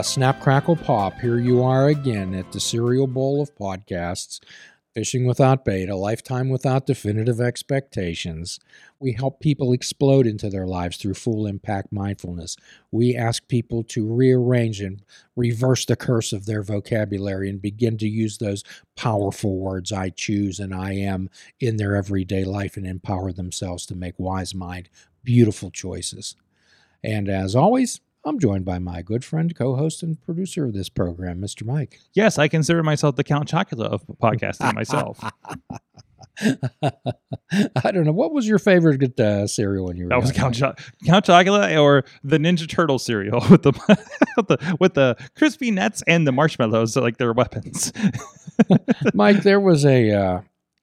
Uh, Snap, crackle, pop. Here you are again at the cereal bowl of podcasts. Fishing without bait, a lifetime without definitive expectations. We help people explode into their lives through full impact mindfulness. We ask people to rearrange and reverse the curse of their vocabulary and begin to use those powerful words I choose and I am in their everyday life and empower themselves to make wise mind, beautiful choices. And as always, I'm joined by my good friend, co host, and producer of this program, Mr. Mike. Yes, I consider myself the Count Chocula of podcasting myself. I don't know. What was your favorite uh, cereal when you were That was? Count, Cho- Count Chocula or the Ninja Turtle cereal with the with the with the crispy nuts and the marshmallows like their weapons. Mike, there was a uh,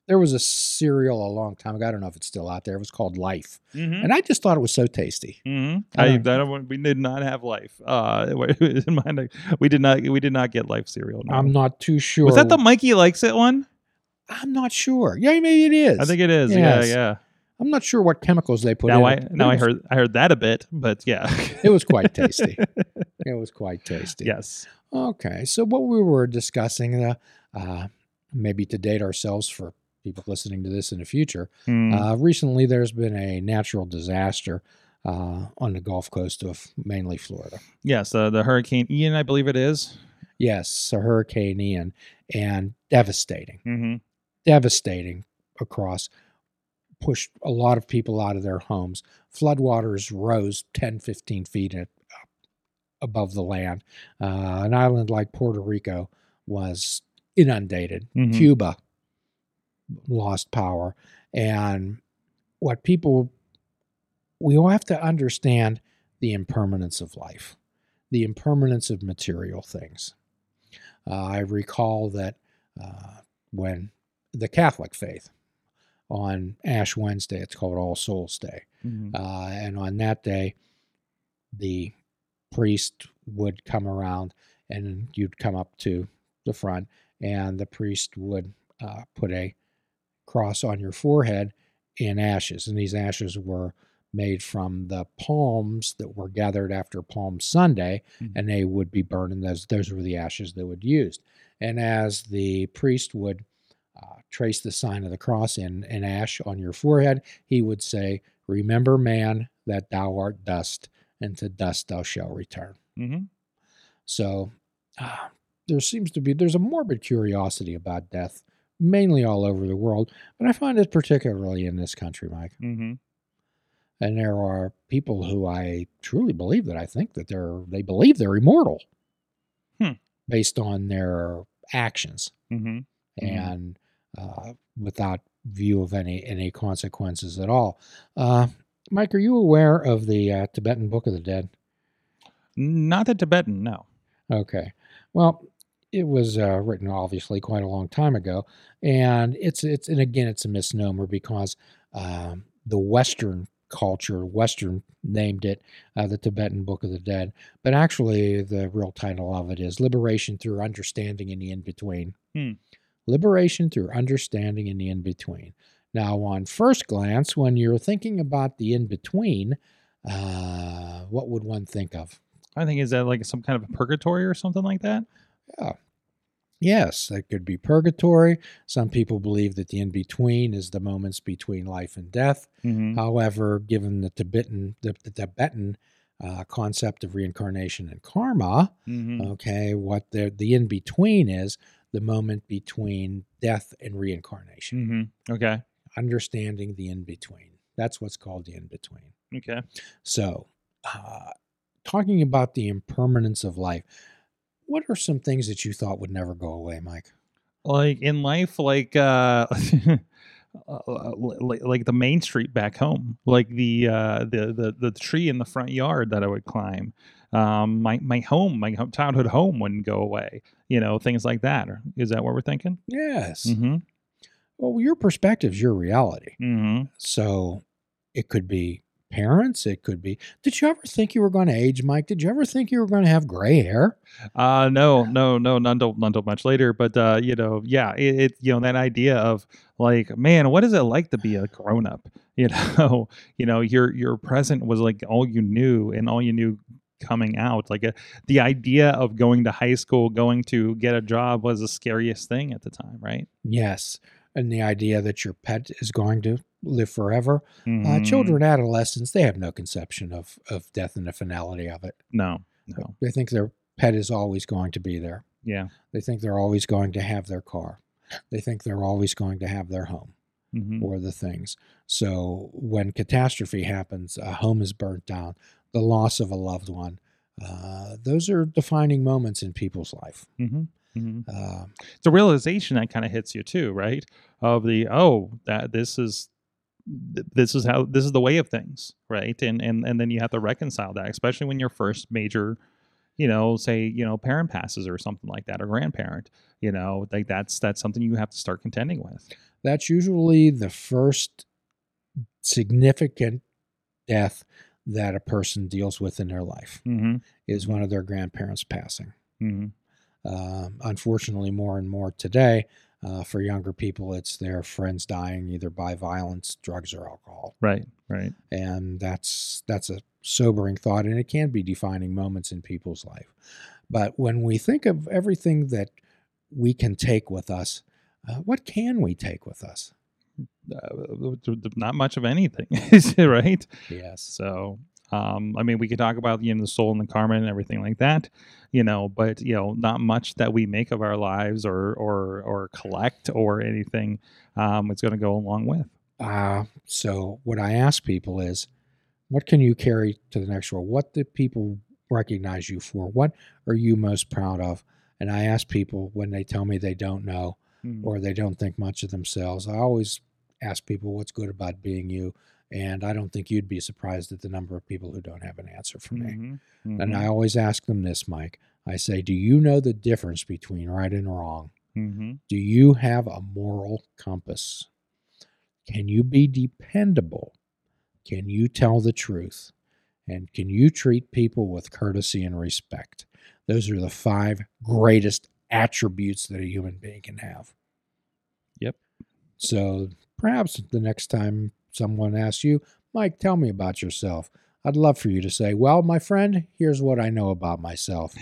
there was a cereal a long time ago. I don't know if it's still out there. It was called Life, mm-hmm. and I just thought it was so tasty. Mm-hmm. I I, don't- we did not have life. Uh, we did not. We did not get life cereal. no. I'm not too sure. Was that the Mikey likes it one? I'm not sure. Yeah, maybe it is. I think it is. Yes. Yeah, yeah. I'm not sure what chemicals they put now in. I it, now I heard I heard that a bit, but yeah. it was quite tasty. it was quite tasty. yes. Okay, so what we were discussing, uh, uh, maybe to date ourselves for people listening to this in the future, Mm. uh, recently there's been a natural disaster uh, on the Gulf Coast of mainly Florida. yes. Uh, the Hurricane Ian, I believe it is. Yes, a Hurricane Ian, and devastating, Mm-hmm. devastating across, pushed a lot of people out of their homes. Floodwaters rose 10, 15 feet at, above the land. Uh, an island like Puerto Rico was inundated. Mhm. Cuba lost power. And what people, we all have to understand the impermanence of life, the impermanence of material things. Uh, I recall that uh, when the Catholic faith, on Ash Wednesday, it's called All Souls Day. Mm-hmm. Uh, and on that day, the priest would come around and you'd come up to the front, and the priest would uh, put a cross on your forehead in ashes. And these ashes were made from the palms that were gathered after Palm Sunday, Mhm. and they would be burned, and those, those were the ashes they would use. And as the priest would uh, trace the sign of the cross in, in ash on your forehead, he would say, Remember, man, that thou art dust, and to dust thou shalt return. Mm-hmm. So uh, there seems to be there's a morbid curiosity about death, mainly all over the world, but I find it particularly in this country, Mike. Mm-hmm. And there are people who I truly believe that I think that they're they believe they're immortal, Hmm. based on their actions Mm-hmm. Mhm. and uh, without view of any any consequences at all. Uh, Mike, are you aware of the uh, Tibetan Book of the Dead? Not the Tibetan, no. Okay. Well, it was uh, written obviously quite a long time ago, and it's it's and again it's a misnomer because um, the Western culture, Western named it uh, the Tibetan Book of the Dead, but actually the real title of it is Liberation Through Understanding in the In Between. Hmm. Liberation through Understanding in the In Between. Now, on first glance, when you're thinking about the in between, uh, what would one think of? I think is that like some kind of a purgatory or something like that. Yes, that could be purgatory. Some people believe that the in between is the moments between life and death. Mm-hmm. However, given the Tibetan the, the Tibetan uh, concept of reincarnation and karma, Mm-hmm. okay, what the the in between is the moment between death and reincarnation. Mm-hmm. Okay. Understanding the in between. That's what's called the in between. Okay. So, uh, talking about the impermanence of life, what are some things that you thought would never go away, Mike? Like in life, like uh, uh, like, like the main street back home, like the uh, the the the tree in the front yard that I would climb. Um, my my home, my childhood home wouldn't go away. You know, things like that. Is that what we're thinking? Yes. Mm-hmm. Well, your perspective is your reality. Mm-hmm. So it could be parents. It could be. Did you ever think you were going to age, Mike? Did you ever think you were going to have gray hair? Uh no, no, no, none till none till much later. But uh, you know, yeah, it, it you know that idea of like, man, what is it like to be a grown up? You know, you know, your your present was like all you knew, and all you knew coming out. Like a, the idea of going to high school, going to get a job was the scariest thing at the time, right? Yes. And the idea that your pet is going to live forever. Uh, Mhm. children, adolescents, they have no conception of, of death and the finality of it. No, no. They think their pet is always going to be there. Yeah. They think they're always going to have their car. They think they're always going to have their home hmm or the things. So when catastrophe happens, a home is burnt down, the loss of a loved one, uh, those are defining moments in people's life. hmm hmm Uh, It's a realization that kind of hits you too, right? Of the oh, that this is th- this is how this is the way of things, right? And and and then you have to reconcile that, especially when your first major, you know, say you know parent passes or something like that, or grandparent, you know, like that's that's something you have to start contending with. that's usually the first significant death that a person deals with in their life Mm-hmm. is one of their grandparents passing. Mm-hmm. Um, unfortunately, more and more today, uh, for younger people, it's their friends dying either by violence, drugs, or alcohol, Right, right. and that's that's a sobering thought, and it can be defining moments in people's life. But when we think of everything that we can take with us, uh, what can we take with us? Uh, not much of anything, right? Yes. So, um, I mean, we could talk about you know the soul and the karma and everything like that, you know, but you know, not much that we make of our lives or or or collect or anything. Um, it's going to go along with. Uh, so what I ask people is, what can you carry to the next world? What do people recognize you for? What are you most proud of? And I ask people when they tell me they don't know Mm. or they don't think much of themselves. I always ask people what's good about being you. And I don't think you'd be surprised at the number of people who don't have an answer for me. Mhm. And Mhm. I always ask them this, Mike. I say, Do you know the difference between right and wrong? Mhm. Do you have a moral compass? Can you be dependable? Can you tell the truth? And can you treat people with courtesy and respect? Those are the five greatest attributes that a human being can have. Yep. So perhaps the next time someone asks you, Mike, tell me about yourself. I'd love for you to say, Well, my friend, here's what I know about myself.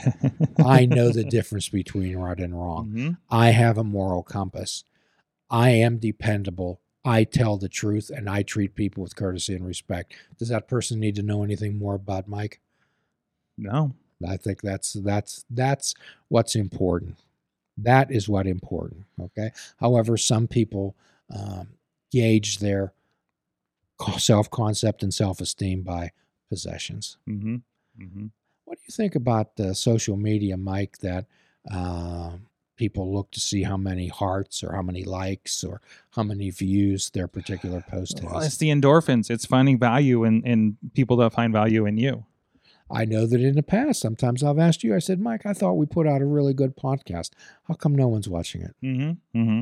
I know the difference between right and wrong. Mhm. I have a moral compass. I am dependable. I tell the truth and I treat people with courtesy and respect. Does that person need to know anything more about Mike? No. I think that's that's that's what's important. That is what important. Okay. However, some people um, gauge their self concept and self esteem by possessions. hmm hmm What do you think about the social media, Mike? That um, people look to see how many hearts or how many likes or how many views their particular post has. Well, it's the endorphins. It's finding value in in people that find value in you. I know that in the past, sometimes I've asked you. I said, Mike, I thought we put out a really good podcast. How come no one's watching it? Mm-hmm. Mm-hmm.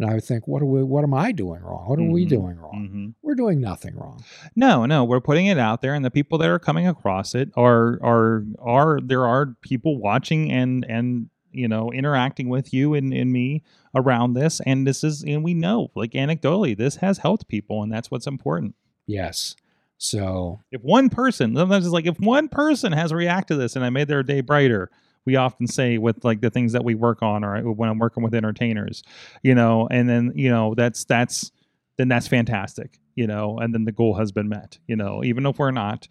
And I would think, what are we? What am I doing wrong? What are we Mhm. doing wrong? Mm-hmm. We're doing nothing wrong. No, no, we're putting it out there, and the people that are coming across it are are are there are people watching and and you know interacting with you and, and me around this, and this is and we know like anecdotally this has helped people, and that's what's important. Yes. So If one person, sometimes it's like if one person has reacted to this and I made their day brighter. We often say with like the things that we work on, or when I'm working with entertainers, you know, and then you know that's that's then that's fantastic, you know, and then the goal has been met, you know, even if we're not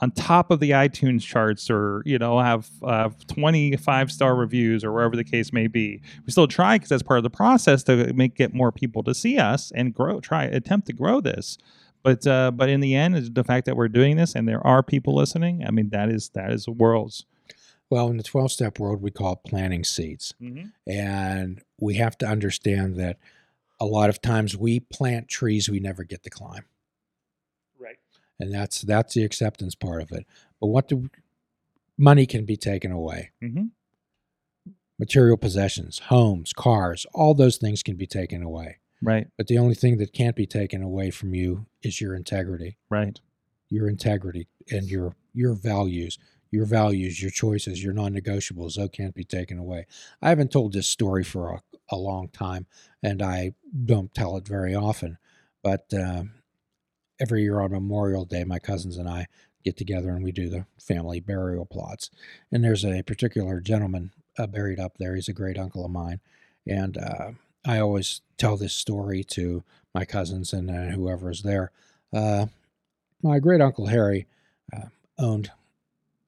on top of the iTunes charts or you know have uh, 25 star reviews or wherever the case may be. We still try because that's part of the process to make get more people to see us and grow, try attempt to grow this. But uh, but in the end, the fact that we're doing this and there are people listening. I mean, that is that is the worlds. Well, in the twelve step world, we call it planting seeds. Mm-hmm. And we have to understand that a lot of times we plant trees we never get to climb. Right. And that's that's the acceptance part of it. But what do money can be taken away. Mm-hmm. Material possessions, homes, cars, all those things can be taken away. Right. But the only thing that can't be taken away from you is your integrity. Right. Your integrity and your your values. Your values, your choices, your non-negotiables, those can't be taken away. I haven't told this story for a, a long time, and I don't tell it very often. But um, every year on Memorial Day, my cousins and I get together and we do the family burial plots. And there's a particular gentleman uh, buried up there. He's a great uncle of mine, and uh, I always tell this story to my cousins and uh, whoever is there. Uh, my great uncle Harry uh, owned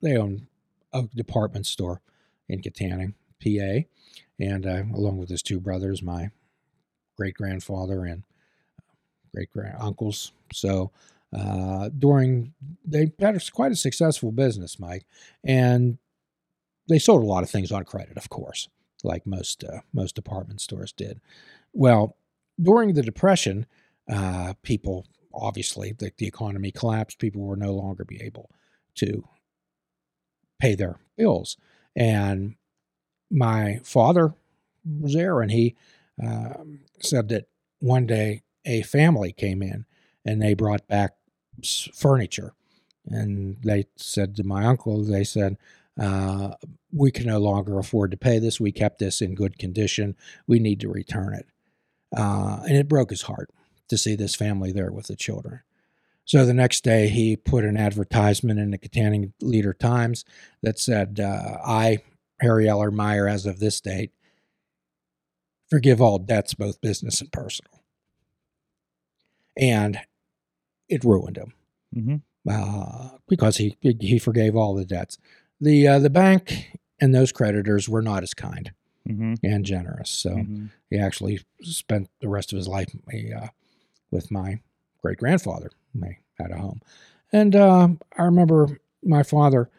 they own a department store in Kittanning, PA, and uh, along with his two brothers, my great grandfather and great grand uncles. So uh, during they had quite a successful business, Mike, and they sold a lot of things on credit, of course, like most uh, most department stores did. Well, during the depression, uh, people obviously the, the economy collapsed. People were no longer be able to pay their bills, and my father was there, and he um, said that one day a family came in and they brought back furniture. And they said to my uncle, they said, uh, we can no longer afford to pay this. We kept this in good condition. We need to return it. Uh, and it broke his heart to see this family there with the children. So the next day, he put an advertisement in the Kittanning Leader Times that said, uh, I, Harry Eller Meyer, as of this date, forgive all debts, both business and personal. And it ruined him Mm-hmm. uh, because he he forgave all the debts. The uh, the bank and those creditors were not as kind Mm-hmm. and generous. So Mm-hmm. he actually spent the rest of his life uh, with my great grandfather. They had a home, and uh, I remember my father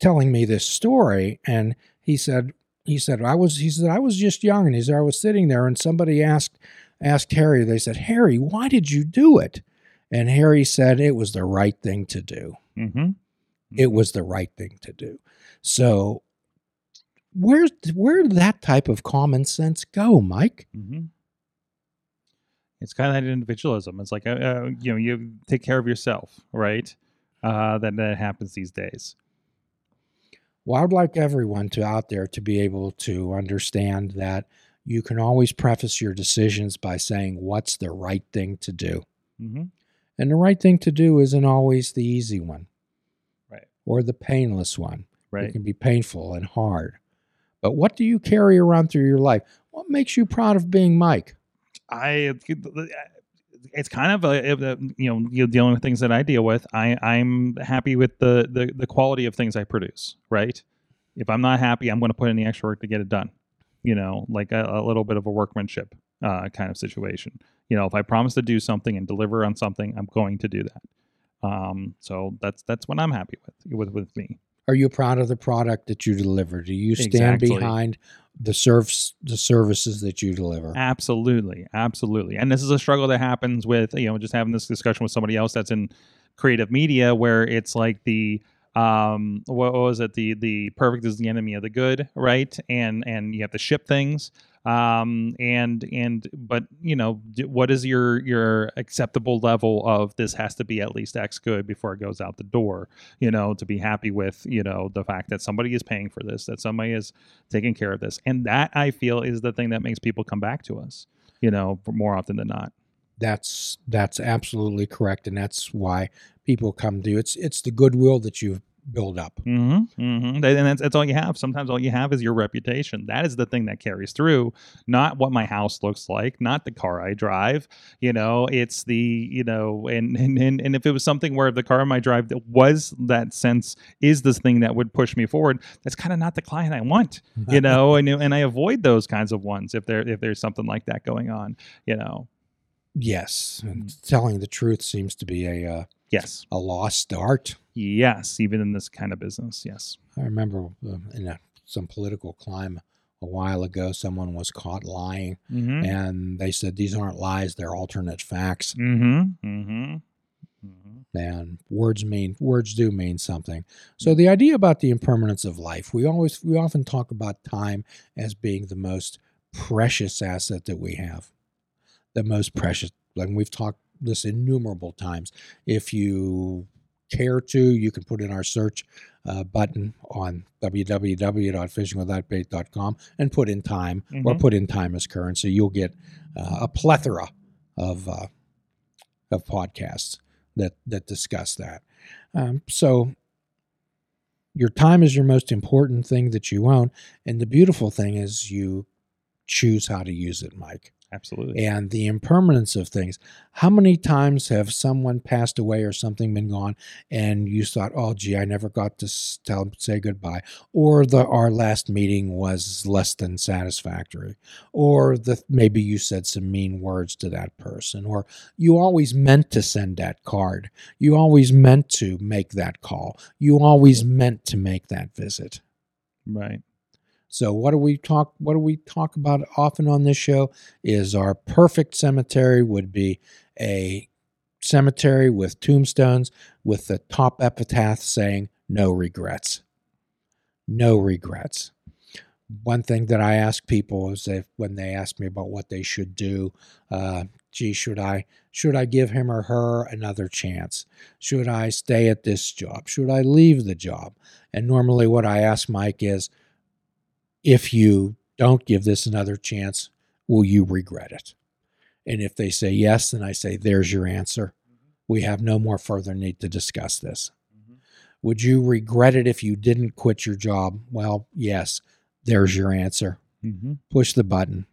telling me this story, and he said he said I was he said I was just young, and he said I was sitting there, and somebody asked asked Harry. They said, Harry, why did you do it? And Harry said it was the right thing to do. Mm-hmm. It was the right thing to do. So where where did that type of common sense go, Mike? Mm-hmm. It's kind of that individualism. It's like, uh, uh, you know, you take care of yourself, right? Uh, that that happens these days. Well, I would like everyone to out there to be able to understand that you can always preface your decisions by saying what's the right thing to do. Mm-hmm. And the right thing to do isn't always the easy one. Right. Or the painless one. Right. It can be painful and hard. But what do you carry around through your life? What makes you proud of being Mike? I it's kind of a, you know you're dealing with things that I deal with. I I'm happy with the the the quality of things I produce. Right. If I'm not happy, I'm going to put in the extra work to get it done. You know, like a, a little bit of a workmanship uh, kind of situation. You know, if I promise to do something and deliver on something, I'm going to do that. Um, so that's that's what I'm happy with with with me. Are you proud of the product that you deliver? Do you stand Exactly. behind the serves the services that you deliver? Absolutely, absolutely. And this is a struggle that happens with you know just having this discussion with somebody else that's in creative media, where it's like the um what was it the the perfect is the enemy of the good right and and you have to ship things um and and but you know what is your your acceptable level of this has to be at least x good before it goes out the door you know to be happy with you know the fact that somebody is paying for this that somebody is taking care of this and that i feel is the thing that makes people come back to us you know more often than not That's that's absolutely correct, and that's why people come to you. It's it's the goodwill that you've built up. Mm-hmm, mm-hmm. And that's, that's all you have. Sometimes all you have is your reputation. That is the thing that carries through, not what my house looks like, not the car I drive. You know, it's the, you know, and and, and, and if it was something where the car I drive that was that sense is this thing that would push me forward, that's kind of not the client I want, you know, and and I avoid those kinds of ones if there if there's something like that going on, you know. yes, and telling the truth seems to be a uh, Yes. a lost art. Yes, even in this kind of business. Yes. I remember uh, in a, some political climb a while ago, someone was caught lying, Mm-hmm. and they said these aren't lies; they're alternate facts. Mm-hmm. Mm-hmm. Mm-hmm. and words mean words do mean something so the idea about the impermanence of life we always we often talk about time as being the most precious asset that we have the most precious and we've talked this innumerable times if you care to you can put in our search uh, button on www.fishingwithoutbait.com and put in time or Mhm. put in time as currency you'll get uh, a plethora of uh, of podcasts that that discuss that. Um, so your time is your most important thing that you own, and the beautiful thing is you choose how to use it, Mike Absolutely. and the impermanence of things. How many times have someone passed away or something been gone, and you thought, "Oh, gee, I never got to tell say goodbye," or the our last meeting was less than satisfactory, or the maybe you said some mean words to that person, or you always meant to send that card, you always meant to make that call, you always meant to make that visit. Right. So what do we talk what do we talk about often on this show is our perfect cemetery would be a cemetery with tombstones with the top epitaph saying no regrets. No regrets. One thing that I ask people is if when they ask me about what they should do, uh, gee, should I should I give him or her another chance? Should I stay at this job? Should I leave the job? And normally what I ask Mike is, if you don't give this another chance, will you regret it? And if they say yes, then I say, there's your answer. We have no more further need to discuss this. Would you regret it if you didn't quit your job? Well, yes, there's your answer. Mm-hmm. Push the button.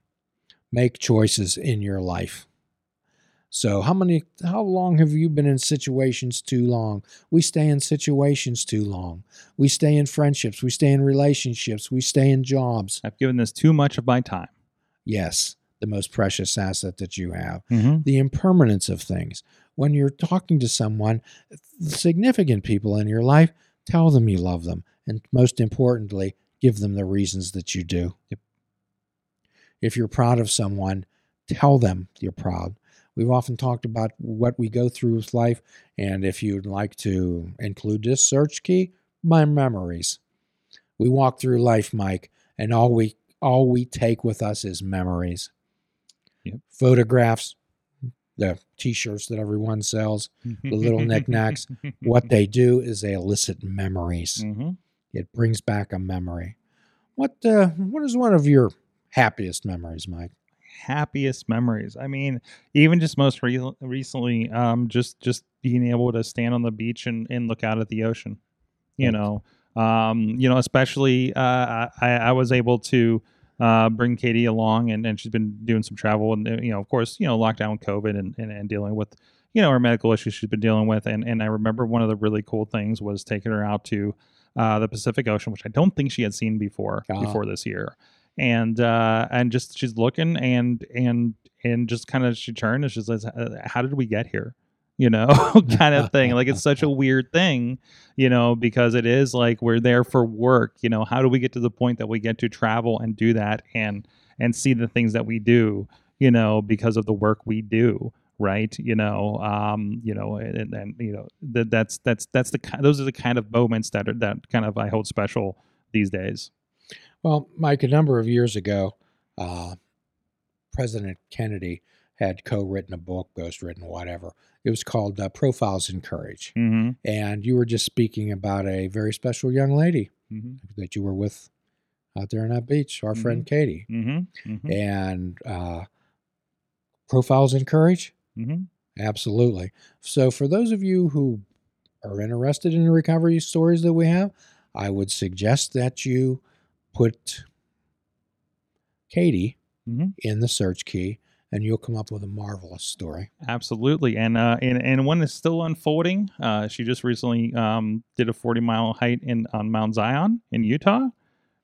Make choices in your life. So, how many, how long have you been in situations too long? We stay in situations too long. We stay in friendships. We stay in relationships. We stay in jobs. I've given this too much of my time. Yes, the most precious asset that you have. Mm-hmm. The impermanence of things. When you're talking to someone, significant people in your life, tell them you love them. And most importantly, give them the reasons that you do. Yep. If you're proud of someone, tell them you're proud. We've often talked about what we go through with life, and if you'd like to include this search key, my memories. We walk through life, Mike, and all we all we take with us is memories. Yep. Photographs, the t-shirts that everyone sells, the little knickknacks. what they do is they elicit memories. hmm It brings back a memory. What uh, what is one of your happiest memories, Mike? Happiest memories. I mean, even just most re- recently, um, just just being able to stand on the beach and, and look out at the ocean. You know, um, you know, especially uh, I, I was able to uh, bring Katie along, and, and she's been doing some travel, and you know, of course, you know, lockdown, COVID, and, and and dealing with you know her medical issues she's been dealing with, and and I remember one of the really cool things was taking her out to uh, the Pacific Ocean, which I don't think she had seen before Ah. before this year and uh and just she's looking and and and just kind of she turned and she "Uh, how did we get here? You know kind of thing. Like it's such a weird thing you know because it is like we're there for work you know how do we get to the point that we get to travel and do that and and see the things that we do you know because of the work we do right? You know um you know and, and you know that that's that's that's the those are the kind of moments that are that kind of i hold special these days Well, Mike, a number of years ago, uh, President Kennedy had co-written a book, ghostwritten, whatever. It was called uh, Profiles in Courage, mm-hmm. and you were just speaking about a very special young lady Mm-hmm. that you were with out there on that beach, our friend Katie, Mm-hmm. Mm-hmm. and uh, Profiles in Courage. Mm-hmm. Absolutely. So, for those of you who are interested in the recovery stories that we have, I would suggest that you put Katie Mhm. in the search key and you'll come up with a marvelous story. Absolutely, and uh, and and one is still unfolding. Uh, she just recently um, did a 40 mile hike in on Mount Zion in Utah,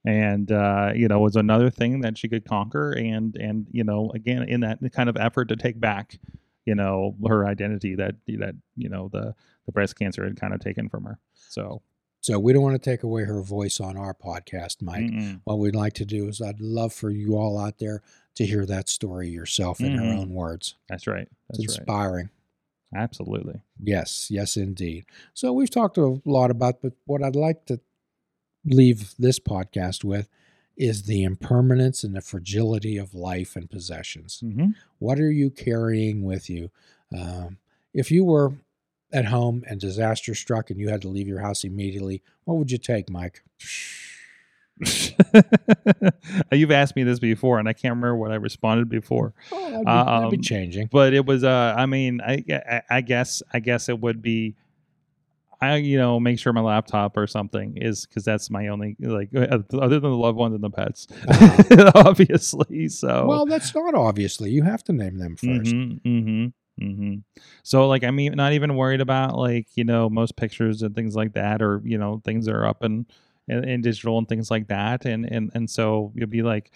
and uh, you know was another thing that she could conquer. And and you know again in that kind of effort to take back, you know her identity that that you know the the breast cancer had kind of taken from her. So So, we don't want to take away her voice on our podcast, Mike. mm-mm. What we'd like to do is, I'd love for you all out there to hear that story yourself in her Mhm. own words. that's right. It's That's right. inspiring. Absolutely. Yes, yes, indeed. So we've talked a lot about, but what I'd like to leave this podcast with is the impermanence and the fragility of life and possessions. Mm-hmm. What are you carrying with you? Um, if you were at home and disaster struck and you had to leave your house immediately, what would you take, Mike? You've asked me this before, and I can't remember what I responded before. Oh, that'd, be, that'd be Um, changing. But it was, uh, I mean, I, I, I guess, I guess it would be, I, you know, make sure my laptop or something is because that's my only like, uh, other than the loved ones and the pets, obviously. So, Well, that's not obviously. You have to name them 1st Mm-hmm, mm-hmm, mm-hmm. So, like, I'm even not even worried about like you know most pictures and things like that, or you know things that are up in, in in digital and things like that, and and and so you'll be like,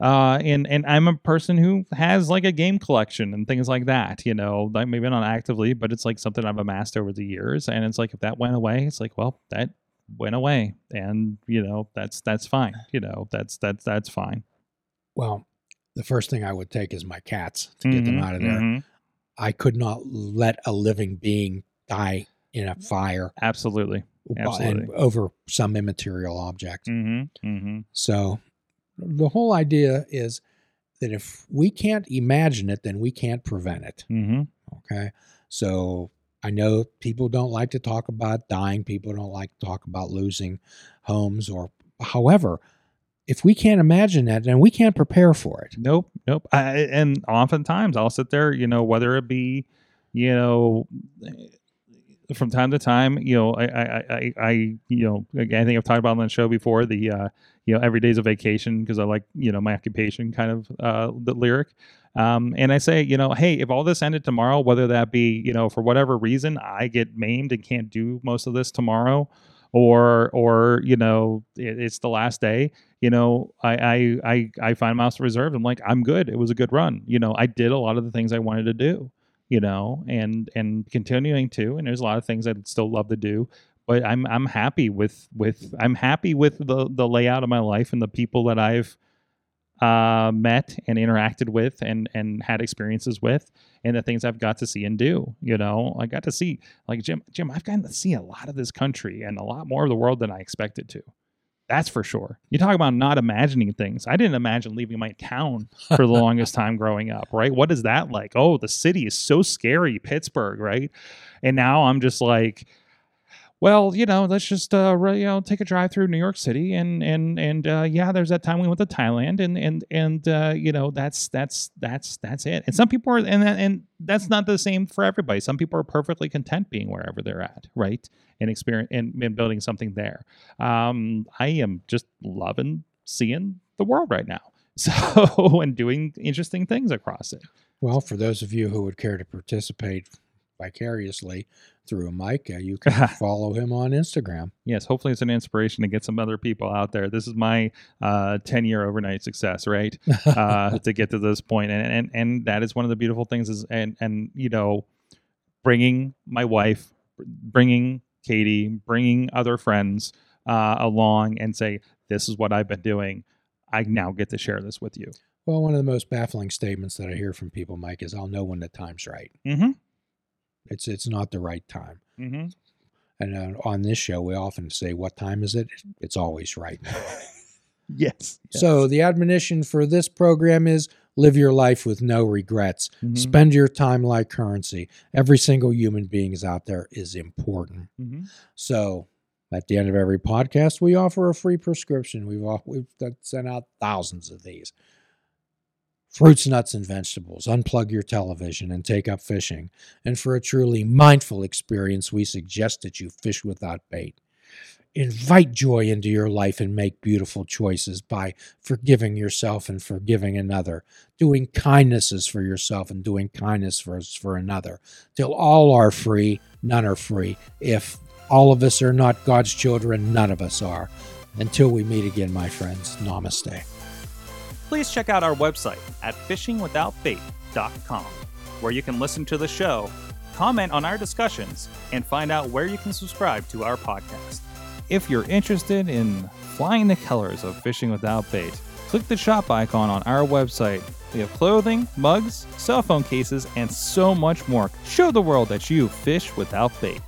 uh, and and I'm a person who has like a game collection and things like that, you know, like maybe not actively, but it's like something I've amassed over the years, and it's like if that went away, it's like well that went away, and you know that's that's fine, you know that's that's that's fine. Well, the first thing I would take is my cats to get them Mhm, out of there. mhm. I could not let a living being die in a fire Absolutely. Absolutely. and over some immaterial object. Mm-hmm. Mm-hmm. So the whole idea is that if we can't imagine it, then we can't prevent it. Mm-hmm. Okay. So I know people don't like to talk about dying, people don't like to talk about losing homes or however, if we can't imagine that, then we can't prepare for it. Nope, nope. I, and oftentimes I'll sit there, you know, whether it be, you know, from time to time, you know, I, I, I, I you know, I think I've talked about on the show before the, uh, you know, every day's a vacation because I like, you know, my occupation kind of uh, the lyric. Um, and I say, you know, hey, if all this ended tomorrow, whether that be, you know, for whatever reason, I get maimed and can't do most of this tomorrow, or, or you know, it, it's the last day, you know, I, I, I, I find myself reserved. I'm like, I'm good. It was a good run. You know, I did a lot of the things I wanted to do, you know, and, and continuing to, and there's a lot of things I'd still love to do, but I'm, I'm happy with, with, I'm happy with the, the layout of my life and the people that I've, uh, met and interacted with and, and had experiences with and the things I've got to see and do, you know, I got to see like Jim, Jim, I've gotten to see a lot of this country and a lot more of the world than I expected to. That's for sure. You talk about not imagining things. I didn't imagine leaving my town for the longest time growing up, right? What is that like? Oh, the city is so scary, Pittsburgh, right? And now I'm just like, well, you know, let's just uh, you know take a drive through New York City, and and and uh, yeah, there's that time we went to Thailand, and and and uh, you know that's that's that's that's it. And some people are, and and that's not the same for everybody. Some people are perfectly content being wherever they're at, right? And experience and, and building something there. Um, I am just loving seeing the world right now. So and doing interesting things across it. Well, for those of you who would care to participate vicariously through a mic, uh, you can follow him on Instagram. yes hopefully it's an inspiration to get some other people out there. This is my uh, 10 year overnight success right? Uh, to get to this point and, and and that is one of the beautiful things is and and you know bringing my wife bringing katie bringing other friends uh, along and say this is what i've been doing. I now get to share this with you. Well, one of the most baffling statements that I hear from people, Mike, is I'll know when the time's right. mm-hmm It's it's not the right time. mm-hmm And uh, on this show, we often say, "What time is it?" It's always right now. yes, So the admonition for this program is: live your life with no regrets. Mhm. Spend your time like currency. Every single human being is out there is important. Mhm. So at the end of every podcast, we offer a free prescription. We've off- we've sent out thousands of these. Fruits, nuts, and vegetables. Unplug your television and take up fishing. And for a truly mindful experience, we suggest that you fish without bait. Invite joy into your life and make beautiful choices by forgiving yourself and forgiving another, doing kindnesses for yourself and doing kindness for, for another. Till all are free, none are free. If all of us are not God's children, none of us are. Until we meet again, my friends, namaste. Please check out our website at fishingwithoutbait.com, where you can listen to the show, comment on our discussions, and find out where you can subscribe to our podcast. If you're interested in flying the colors of fishing without bait, click the shop icon on our website. We have clothing, mugs, cell phone cases, and so much more. Show the world that you fish without bait.